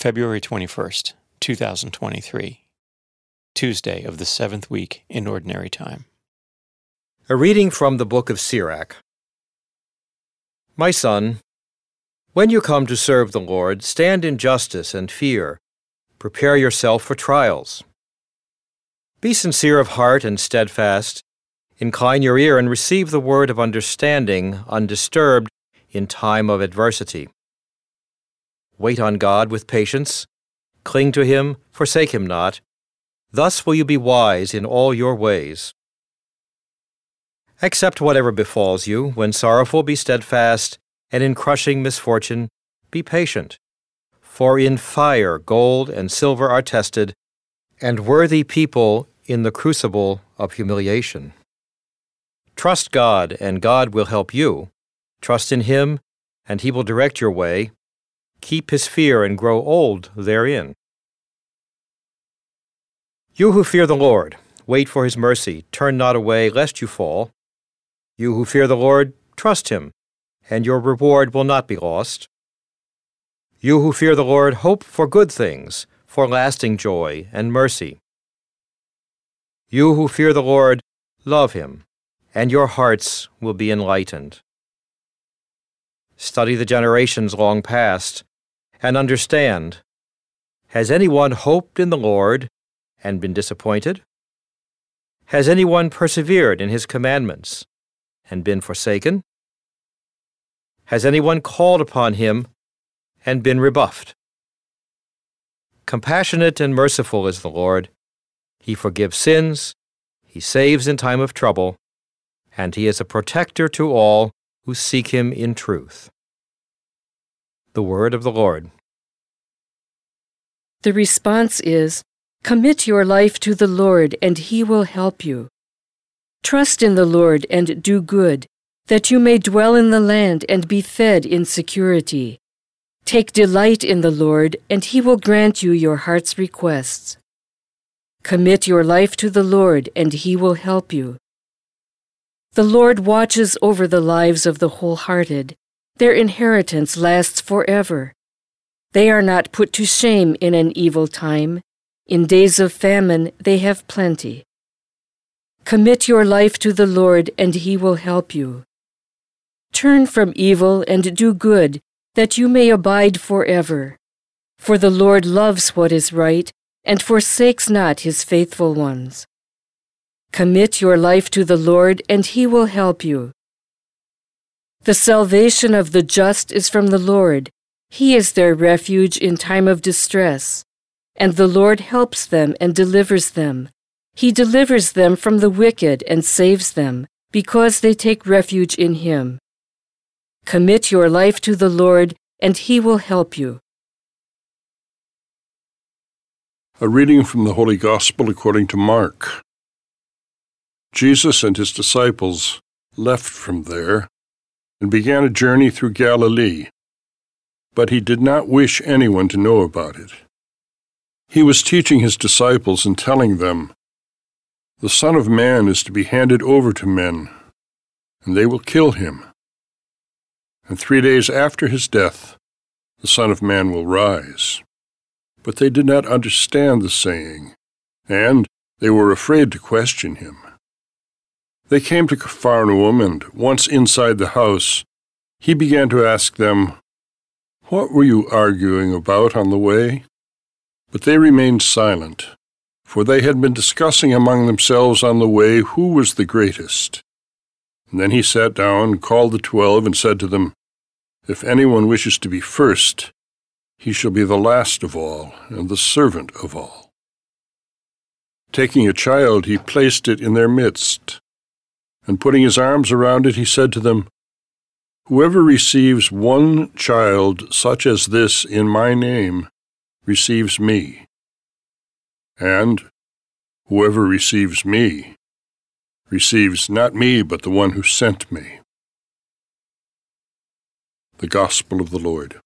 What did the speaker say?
February 21st, 2023, Tuesday of the seventh week in Ordinary Time. A reading from the book of Sirach. My son, when you come to serve the Lord, stand in justice and fear. Prepare yourself for trials. Be sincere of heart and steadfast. Incline your ear and receive the word of understanding undisturbed in time of adversity. Wait on God with patience. Cling to Him, forsake Him not. Thus will you be wise in all your ways. Accept whatever befalls you. When sorrowful, be steadfast, and in crushing misfortune, be patient. For in fire gold and silver are tested, and worthy people in the crucible of humiliation. Trust God, and God will help you. Trust in Him, and He will direct your way. Keep His fear and grow old therein. You who fear the Lord, wait for His mercy, turn not away, lest you fall. You who fear the Lord, trust Him, and your reward will not be lost. You who fear the Lord, hope for good things, for lasting joy and mercy. You who fear the Lord, love Him, and your hearts will be enlightened. Study the generations long past, and understand Has anyone hoped in the Lord and been disappointed? Has anyone persevered in his commandments and been forsaken? Has anyone called upon him and been rebuffed? Compassionate and merciful is the Lord. He forgives sins, he saves in time of trouble, and he is a protector to all who seek him in truth. The word of the Lord. The response is Commit your life to the Lord, and he will help you. Trust in the Lord and do good, that you may dwell in the land and be fed in security. Take delight in the Lord, and he will grant you your heart's requests. Commit your life to the Lord, and he will help you. The Lord watches over the lives of the wholehearted. Their inheritance lasts forever. They are not put to shame in an evil time. In days of famine, they have plenty. Commit your life to the Lord, and he will help you. Turn from evil and do good, that you may abide forever. For the Lord loves what is right, and forsakes not his faithful ones. Commit your life to the Lord, and he will help you. The salvation of the just is from the Lord. He is their refuge in time of distress. And the Lord helps them and delivers them. He delivers them from the wicked and saves them, because they take refuge in Him. Commit your life to the Lord, and He will help you. A reading from the Holy Gospel according to Mark. Jesus and his disciples left from there and began a journey through Galilee, but he did not wish anyone to know about it. He was teaching his disciples and telling them, The Son of Man is to be handed over to men, and they will kill him. And three days after his death, the Son of Man will rise. But they did not understand the saying, and they were afraid to question him. They came to Capharnaum, and once inside the house, he began to ask them, What were you arguing about on the way? But they remained silent, for they had been discussing among themselves on the way who was the greatest. And then he sat down, called the twelve, and said to them, If anyone wishes to be first, he shall be the last of all, and the servant of all. Taking a child, he placed it in their midst, and putting his arms around it, he said to them, Whoever receives one child such as this in my name receives me, and whoever receives me receives not me, but the one who sent me. The Gospel of the Lord.